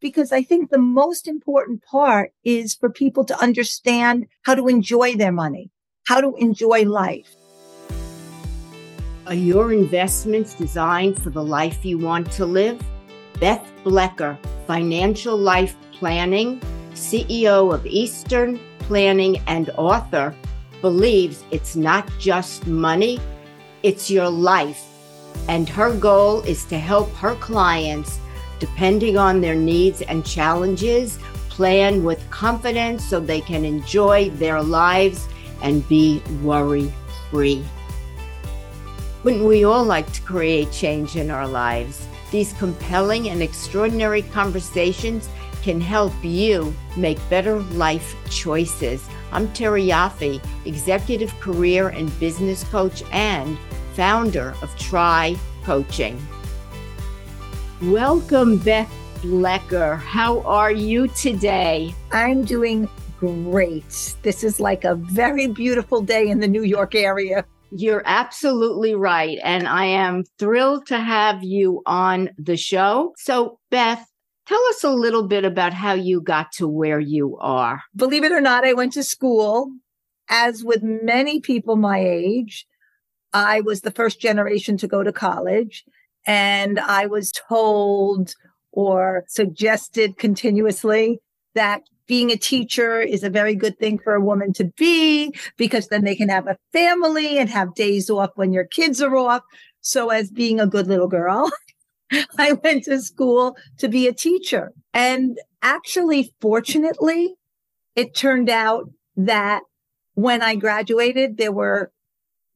because I think the most important part is for people to understand how to enjoy their money, how to enjoy life. Are your investments designed for the life you want to live? Beth Blecker, Financial Life Planning, CEO of Eastern Planning and author, believes it's not just money, it's your life. And her goal is to help her clients, depending on their needs and challenges, plan with confidence so they can enjoy their lives and be worry free. Wouldn't we all like to create change in our lives? These compelling and extraordinary conversations can help you make better life choices. I'm Terry Yoffe, Executive Career and Business Coach and founder of Try Coaching. Welcome, Beth Blecker. How are you today? I'm doing great. This is like a very beautiful day in the New York area. You're absolutely right. And I am thrilled to have you on the show. So, Beth, tell us a little bit about how you got to where you are. Believe it or not, I went to school. As with many people my age, I was the first generation to go to college. And I was told or suggested continuously that being a teacher is a very good thing for a woman to be because then they can have a family and have days off when your kids are off. So as being a good little girl, I went to school to be a teacher. And actually, fortunately, it turned out that when I graduated, there were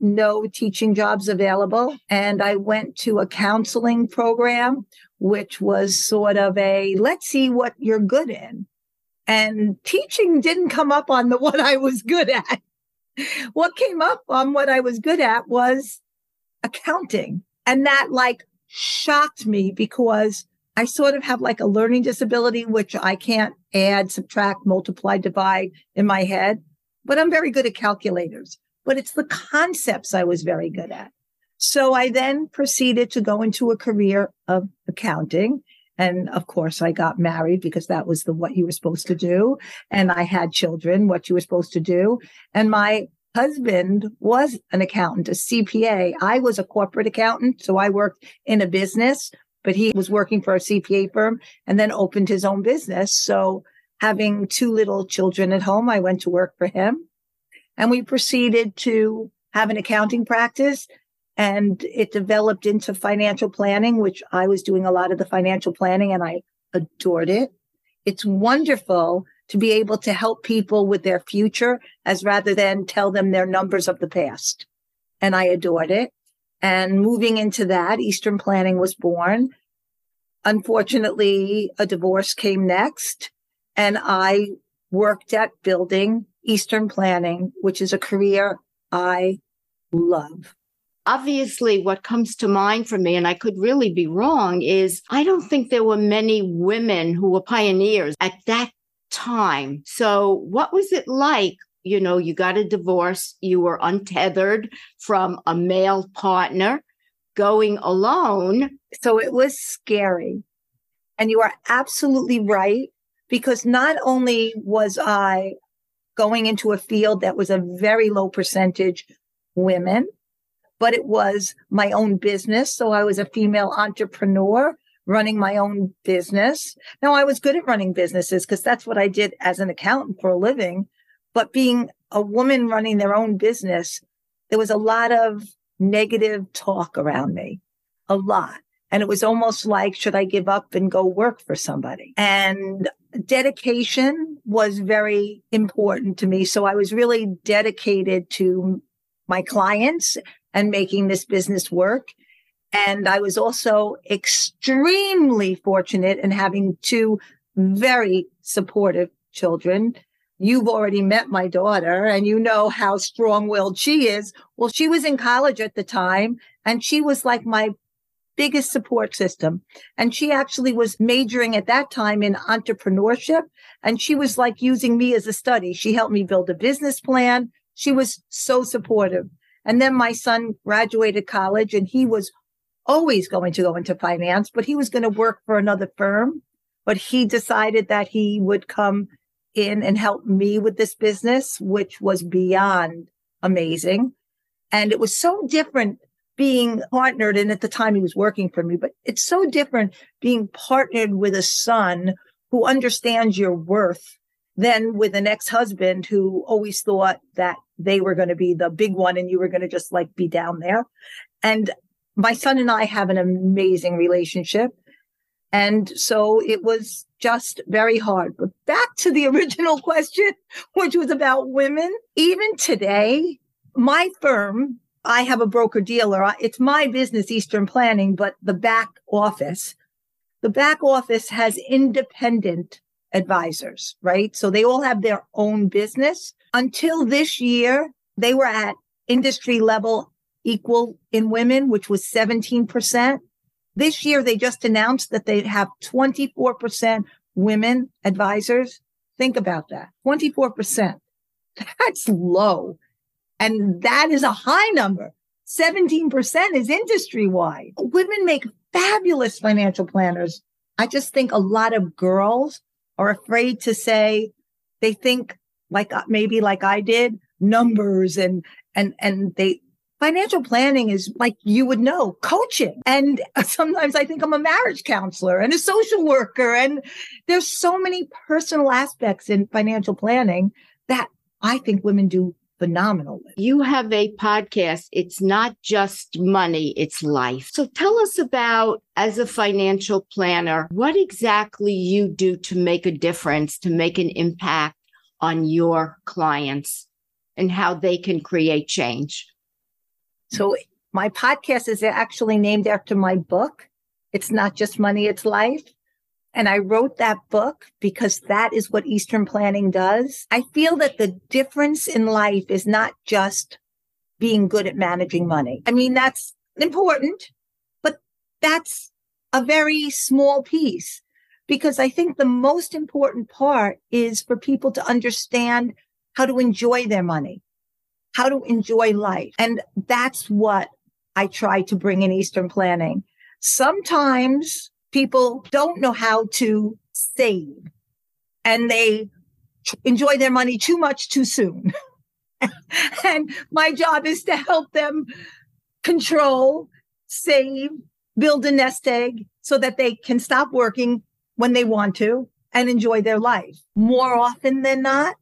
no teaching jobs available. And I went to a counseling program, which was sort of a let's see what you're good in and teaching didn't come up on the what I was good at. what came up on what I was good at was accounting. And that like shocked me because I sort of have like a learning disability, which I can't add, subtract, multiply, divide in my head, but I'm very good at calculators. But it's the concepts I was very good at. So I then proceeded to go into a career of accounting and of course, I got married because that was the what you were supposed to do. And I had children, what you were supposed to do. And my husband was an accountant, a CPA. I was a corporate accountant. So I worked in a business, but he was working for a CPA firm and then opened his own business. So having two little children at home, I went to work for him and we proceeded to have an accounting practice and it developed into financial planning, which I was doing a lot of the financial planning and I adored it. It's wonderful to be able to help people with their future as rather than tell them their numbers of the past. And I adored it. And moving into that, Eastern Planning was born. Unfortunately, a divorce came next and I worked at building Eastern Planning, which is a career I love. Obviously what comes to mind for me and i could really be wrong is i don't think there were many women who were pioneers at that time. So what was it like? You know you got a divorce you were untethered from a male partner going alone. So it was scary. And you are absolutely right because not only was i going into a field that was a very low percentage women but it was my own business. So I was a female entrepreneur running my own business. Now I was good at running businesses because that's what I did as an accountant for a living. But being a woman running their own business, there was a lot of negative talk around me, a lot. And it was almost like, should I give up and go work for somebody? And dedication was very important to me. So I was really dedicated to my clients and making this business work. And I was also extremely fortunate in having two very supportive children. You've already met my daughter and you know how strong willed she is. Well, she was in college at the time and she was like my biggest support system. And she actually was majoring at that time in entrepreneurship. And she was like using me as a study. She helped me build a business plan. She was so supportive. And then my son graduated college and he was always going to go into finance, but he was going to work for another firm. but he decided that he would come in and help me with this business, which was beyond amazing. And it was so different being partnered. And at the time he was working for me, but it's so different being partnered with a son who understands your worth than with an ex-husband who always thought that they were going to be the big one and you were going to just like be down there. And my son and I have an amazing relationship. And so it was just very hard. But back to the original question, which was about women. Even today, my firm, I have a broker dealer. It's my business, Eastern Planning, but the back office, the back office has independent advisors, right? So they all have their own business. Until this year, they were at industry level equal in women, which was 17%. This year, they just announced that they have 24% women advisors. Think about that. 24%. That's low. And that is a high number. 17% is industry wide. Women make fabulous financial planners. I just think a lot of girls are afraid to say they think like uh, maybe like I did numbers and and and they financial planning is like you would know coaching and sometimes i think i'm a marriage counselor and a social worker and there's so many personal aspects in financial planning that i think women do phenomenal with. You have a podcast. It's not just money, it's life. So tell us about, as a financial planner, what exactly you do to make a difference, to make an impact on your clients and how they can create change. So my podcast is actually named after my book. It's not just money, it's life. And I wrote that book because that is what Eastern planning does. I feel that the difference in life is not just being good at managing money. I mean, that's important, but that's a very small piece because I think the most important part is for people to understand how to enjoy their money, how to enjoy life. And that's what I try to bring in Eastern planning. Sometimes people don't know how to save and they enjoy their money too much too soon. and my job is to help them control, save, build a nest egg so that they can stop working when they want to and enjoy their life. More often than not,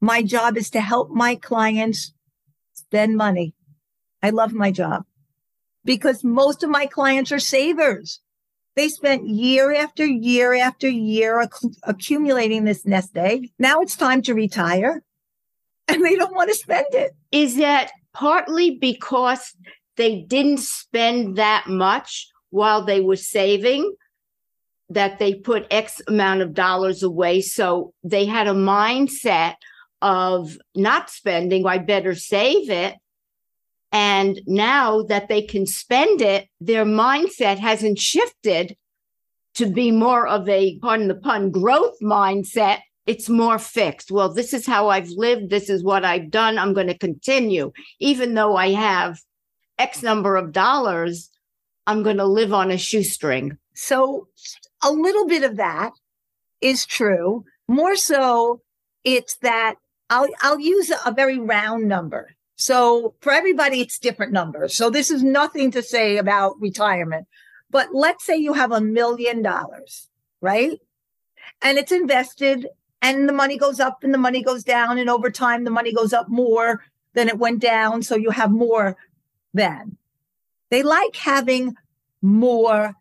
my job is to help my clients spend money. I love my job because most of my clients are savers. They spent year after year after year acc- accumulating this nest egg. Now it's time to retire and they don't want to spend it. Is that partly because they didn't spend that much while they were saving? That they put X amount of dollars away. So they had a mindset of not spending, I better save it. And now that they can spend it, their mindset hasn't shifted to be more of a, pardon the pun, growth mindset. It's more fixed. Well, this is how I've lived. This is what I've done. I'm going to continue. Even though I have X number of dollars, I'm going to live on a shoestring. So a little bit of that is true. More so, it's that I'll, I'll use a very round number. So for everybody, it's different numbers. So this is nothing to say about retirement, but let's say you have a million dollars, right? And it's invested and the money goes up and the money goes down. And over time, the money goes up more than it went down. So you have more than. They like having more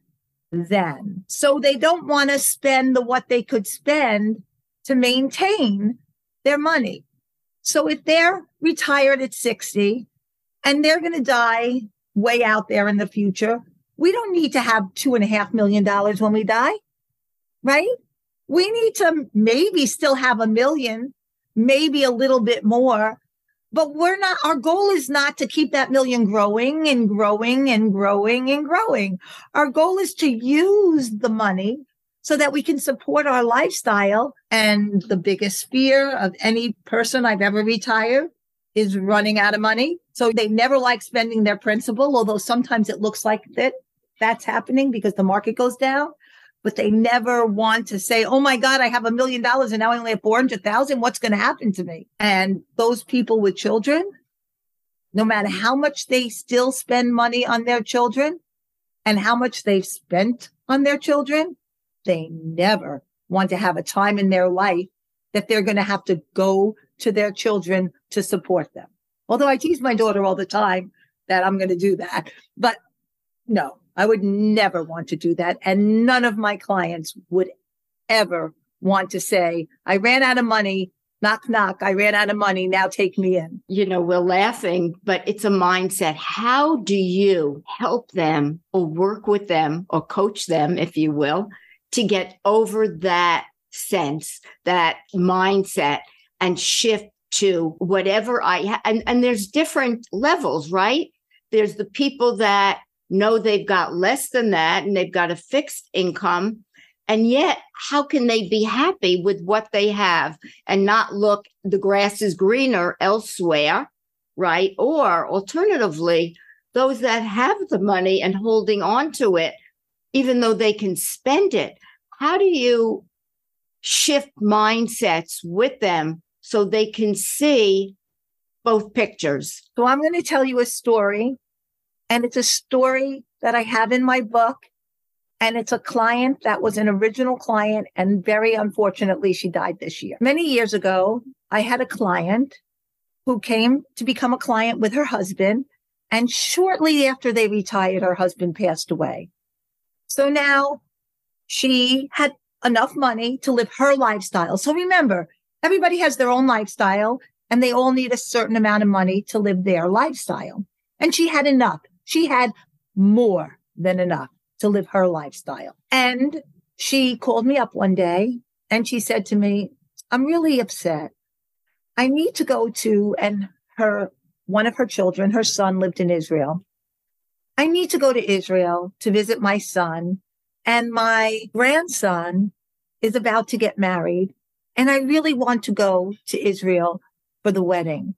than. So they don't want to spend the what they could spend to maintain their money. So if they're retired at 60 and they're going to die way out there in the future, we don't need to have two and a half million dollars when we die, right? We need to maybe still have a million, maybe a little bit more, but we're not, our goal is not to keep that million growing and growing and growing and growing. Our goal is to use the money so that we can support our lifestyle. And the biggest fear of any person I've ever retired is running out of money. So they never like spending their principal, although sometimes it looks like that that's happening because the market goes down. but they never want to say, Oh my God, I have a million dollars and now I only have 400,000. What's going to happen to me? And those people with children, no matter how much they still spend money on their children and how much they've spent on their children, they never want to have a time in their life that they're going to have to go to their children to support them. Although I tease my daughter all the time that I'm going to do that, but no, I would never want to do that. And none of my clients would ever want to say, I ran out of money. Knock, knock. I ran out of money. Now take me in. You know, we're laughing, but it's a mindset. How do you help them or work with them or coach them, if you will, to get over that sense, that mindset and shift to whatever I ha- and and there's different levels, right? There's the people that know they've got less than that and they've got a fixed income and yet how can they be happy with what they have and not look the grass is greener elsewhere, right? Or alternatively, those that have the money and holding on to it even though they can spend it. How do you shift mindsets with them so they can see both pictures? So I'm going to tell you a story, and it's a story that I have in my book. And it's a client that was an original client. And very unfortunately, she died this year. Many years ago, I had a client who came to become a client with her husband. And shortly after they retired, her husband passed away. So now she had enough money to live her lifestyle. So remember, everybody has their own lifestyle and they all need a certain amount of money to live their lifestyle. And she had enough. She had more than enough to live her lifestyle. And she called me up one day and she said to me, I'm really upset. I need to go to, and her, one of her children, her son lived in Israel. I need to go to Israel to visit my son and my grandson is about to get married. And I really want to go to Israel for the wedding,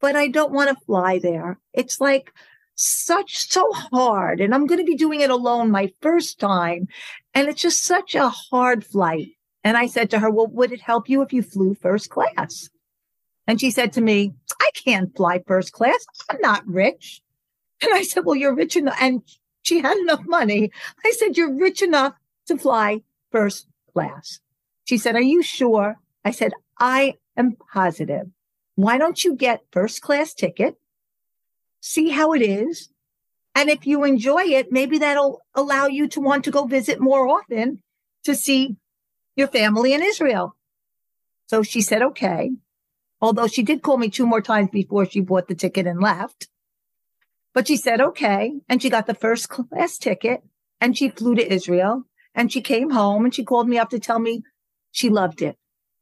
but I don't want to fly there. It's like such, so hard. And I'm going to be doing it alone my first time. And it's just such a hard flight. And I said to her, well, would it help you if you flew first class? And she said to me, I can't fly first class. I'm not rich. And I said, well, you're rich enough. And she had enough money. I said, You're rich enough to fly first class. She said, Are you sure? I said, I am positive. Why don't you get first class ticket? See how it is. And if you enjoy it, maybe that'll allow you to want to go visit more often to see your family in Israel. So she said, okay. Although she did call me two more times before she bought the ticket and left. But she said, okay. And she got the first class ticket and she flew to Israel and she came home and she called me up to tell me she loved it.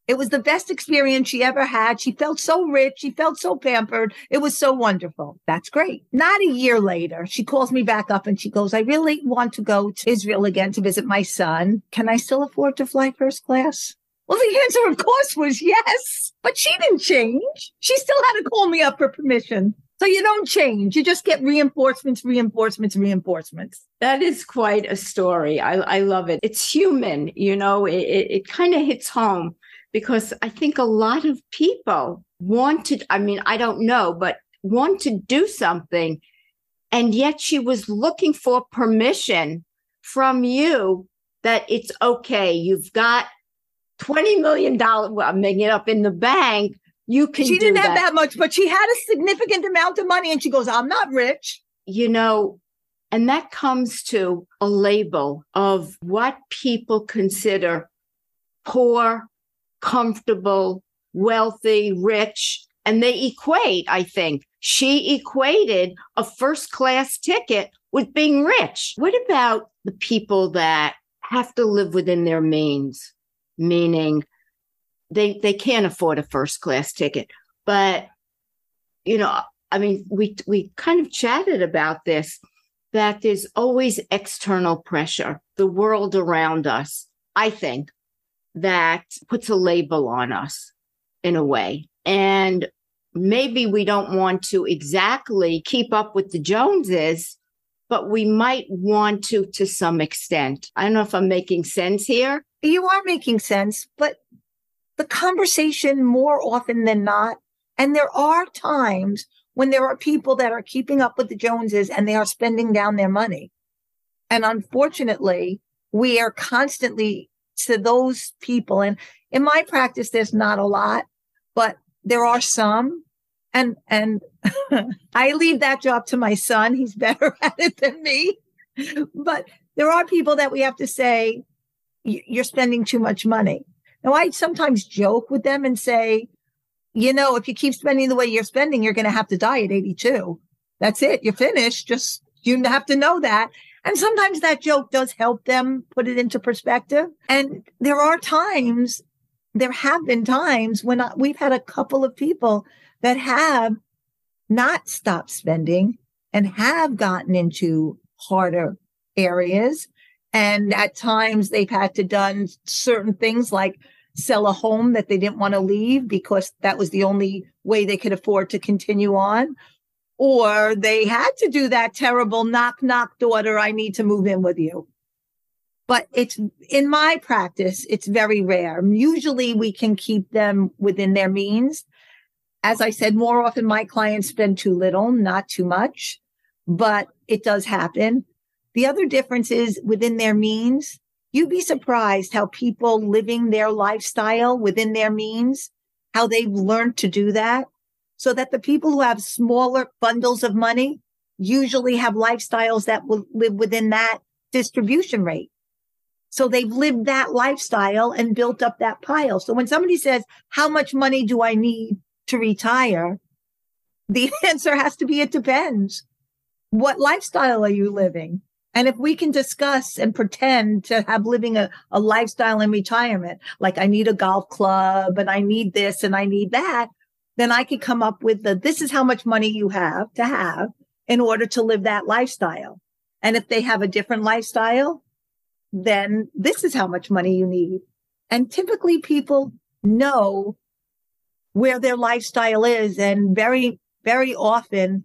It was the best experience she ever had. She felt so rich. She felt so pampered. It was so wonderful. That's great. Not a year later, she calls me back up and she goes, I really want to go to Israel again to visit my son. Can I still afford to fly first class? Well, the answer, of course, was yes, but she didn't change. She still had to call me up for permission. So you don't change. You just get reinforcements, reinforcements, reinforcements. That is quite a story. I, I love it. It's human, you know, it, it, it kind of hits home because I think a lot of people want to, I mean, I don't know, but want to do something. And yet she was looking for permission from you that it's okay. You've got $20 million, well, I'm making it up in the bank you can. She didn't that. have that much, but she had a significant amount of money, and she goes, "I'm not rich." You know, and that comes to a label of what people consider poor, comfortable, wealthy, rich, and they equate. I think she equated a first class ticket with being rich. What about the people that have to live within their means? Meaning they they can't afford a first class ticket. But you know, I mean, we we kind of chatted about this that there's always external pressure, the world around us. I think that puts a label on us in a way. And maybe we don't want to exactly keep up with the Joneses, but we might want to to some extent. I don't know if I'm making sense here. You are making sense, but the conversation more often than not, and there are times when there are people that are keeping up with the Joneses and they are spending down their money. And unfortunately, we are constantly to those people. And in my practice, there's not a lot, but there are some. And, and I leave that job to my son. He's better at it than me. But there are people that we have to say, you're spending too much money. Now, I sometimes joke with them and say, you know, if you keep spending the way you're spending, you're going to have to die at 82. That's it. You're finished. Just you have to know that. And sometimes that joke does help them put it into perspective. And there are times, there have been times when I, we've had a couple of people that have not stopped spending and have gotten into harder areas. And at times they've had to done certain things like sell a home that they didn't want to leave because that was the only way they could afford to continue on. Or they had to do that terrible knock, knock, daughter, I need to move in with you. But it's in my practice, it's very rare. Usually we can keep them within their means. As I said, more often my clients spend too little, not too much, but it does happen. The other difference is within their means, You'd be surprised how people living their lifestyle within their means, how they've learned to do that. So that the people who have smaller bundles of money usually have lifestyles that will live within that distribution rate. So they've lived that lifestyle and built up that pile. So when somebody says, how much money do I need to retire? The answer has to be, it depends. What lifestyle are you living? And if we can discuss and pretend to have living a, a lifestyle in retirement, like I need a golf club and I need this and I need that, then I could come up with the, this is how much money you have to have in order to live that lifestyle. And if they have a different lifestyle, then this is how much money you need. And typically people know where their lifestyle is and very, very often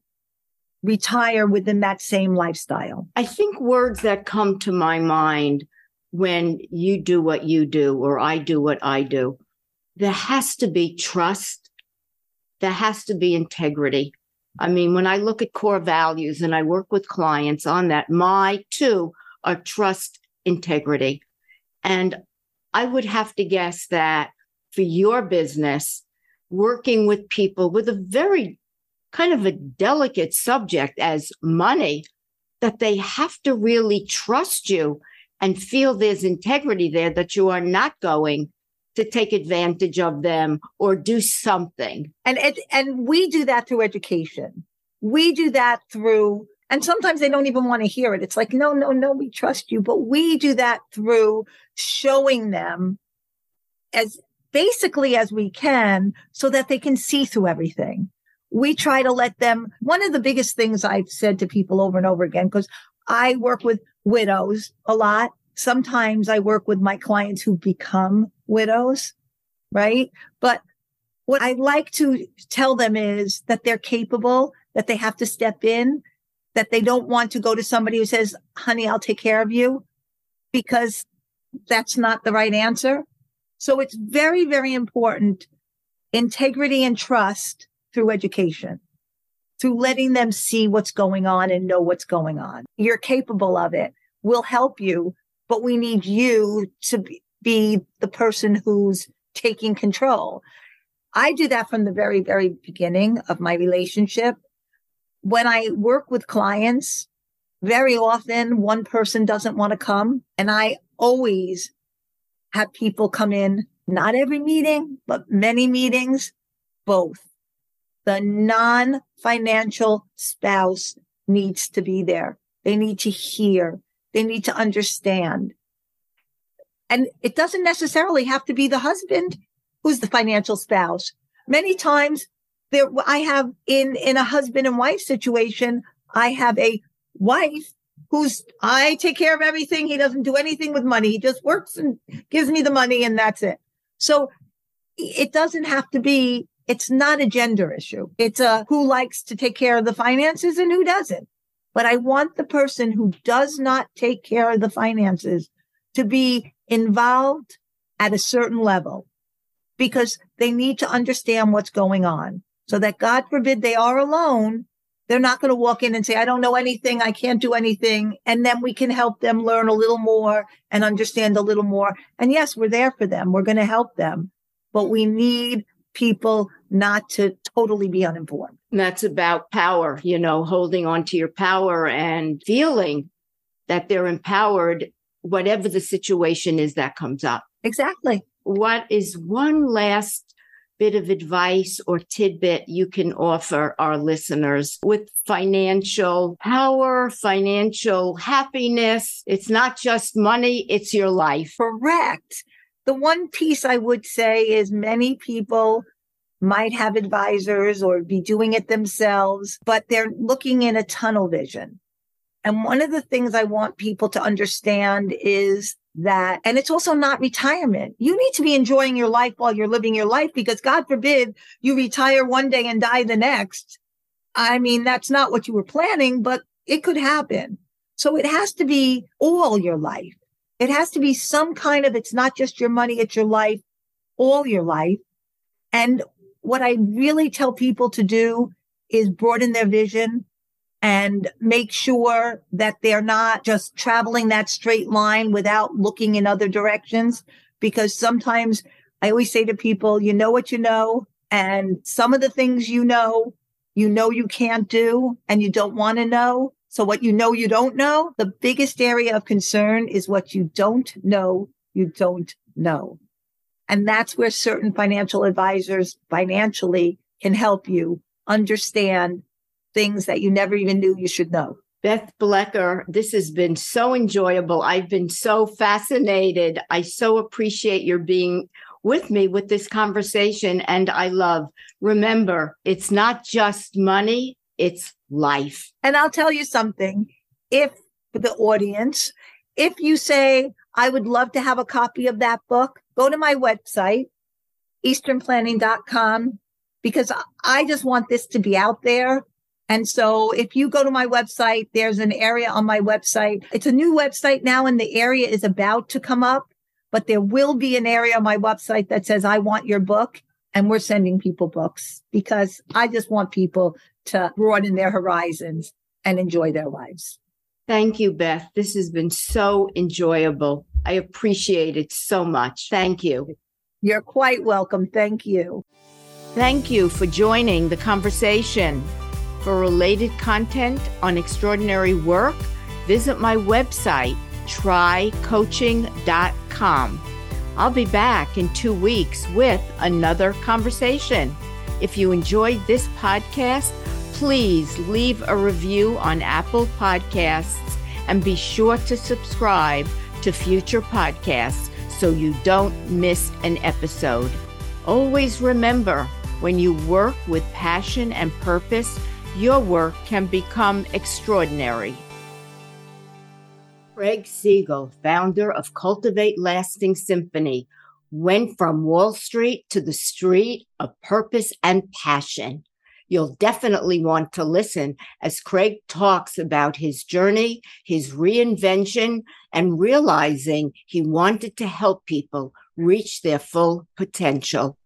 retire within that same lifestyle? I think words that come to my mind when you do what you do or I do what I do, there has to be trust. There has to be integrity. I mean, when I look at core values and I work with clients on that, my two are trust, integrity. And I would have to guess that for your business, working with people with a very kind of a delicate subject as money that they have to really trust you and feel there's integrity there that you are not going to take advantage of them or do something. And it, and we do that through education. We do that through and sometimes they don't even want to hear it. It's like, no, no, no, we trust you. But we do that through showing them as basically as we can so that they can see through everything we try to let them. One of the biggest things I've said to people over and over again, because I work with widows a lot. Sometimes I work with my clients who become widows, right? But what I like to tell them is that they're capable, that they have to step in, that they don't want to go to somebody who says, honey, I'll take care of you because that's not the right answer. So it's very, very important integrity and trust through education, through letting them see what's going on and know what's going on. You're capable of it. We'll help you, but we need you to be the person who's taking control. I do that from the very, very beginning of my relationship. When I work with clients, very often one person doesn't want to come and I always have people come in, not every meeting, but many meetings, both the non financial spouse needs to be there. They need to hear. They need to understand. And it doesn't necessarily have to be the husband who's the financial spouse. Many times there, I have in, in a husband and wife situation, I have a wife who's, I take care of everything. He doesn't do anything with money. He just works and gives me the money and that's it. So it doesn't have to be it's not a gender issue. It's a who likes to take care of the finances and who doesn't. but I want the person who does not take care of the finances to be involved at a certain level because they need to understand what's going on so that God forbid they are alone. They're not going to walk in and say, I don't know anything. I can't do anything. And then we can help them learn a little more and understand a little more. And yes, we're there for them. We're going to help them, but we need people not to totally be uninformed. That's about power, you know, holding on to your power and feeling that they're empowered, whatever the situation is that comes up. Exactly. What is one last bit of advice or tidbit you can offer our listeners with financial power, financial happiness? It's not just money, it's your life. Correct. The one piece I would say is many people might have advisors or be doing it themselves, but they're looking in a tunnel vision. And one of the things I want people to understand is that, and it's also not retirement. You need to be enjoying your life while you're living your life because God forbid you retire one day and die the next. I mean, that's not what you were planning, but it could happen. So it has to be all your life. It has to be some kind of, it's not just your money, it's your life, all your life. And what I really tell people to do is broaden their vision and make sure that they're not just traveling that straight line without looking in other directions. Because sometimes I always say to people, you know what you know, and some of the things you know, you know you can't do and you don't want to know. So what you know you don't know, the biggest area of concern is what you don't know you don't know. And that's where certain financial advisors financially can help you understand things that you never even knew you should know. Beth Blecker, this has been so enjoyable. I've been so fascinated. I so appreciate your being with me with this conversation. And I love, remember, it's not just money, it's life. And I'll tell you something. If the audience, if you say, I would love to have a copy of that book, go to my website, easternplanning.com, because I just want this to be out there. And so if you go to my website, there's an area on my website. It's a new website now and the area is about to come up, but there will be an area on my website that says, I want your book. And we're sending people books because I just want people to broaden their horizons and enjoy their lives. Thank you, Beth. This has been so enjoyable. I appreciate it so much. Thank you. You're quite welcome. Thank you. Thank you for joining the conversation. For related content on extraordinary work, visit my website, trycoaching.com. I'll be back in two weeks with another conversation. If you enjoyed this podcast, please leave a review on Apple Podcasts and be sure to subscribe to future podcasts so you don't miss an episode. Always remember when you work with passion and purpose, your work can become extraordinary. Craig Siegel, founder of Cultivate Lasting Symphony, went from Wall Street to the street of purpose and passion. You'll definitely want to listen as Craig talks about his journey, his reinvention, and realizing he wanted to help people reach their full potential.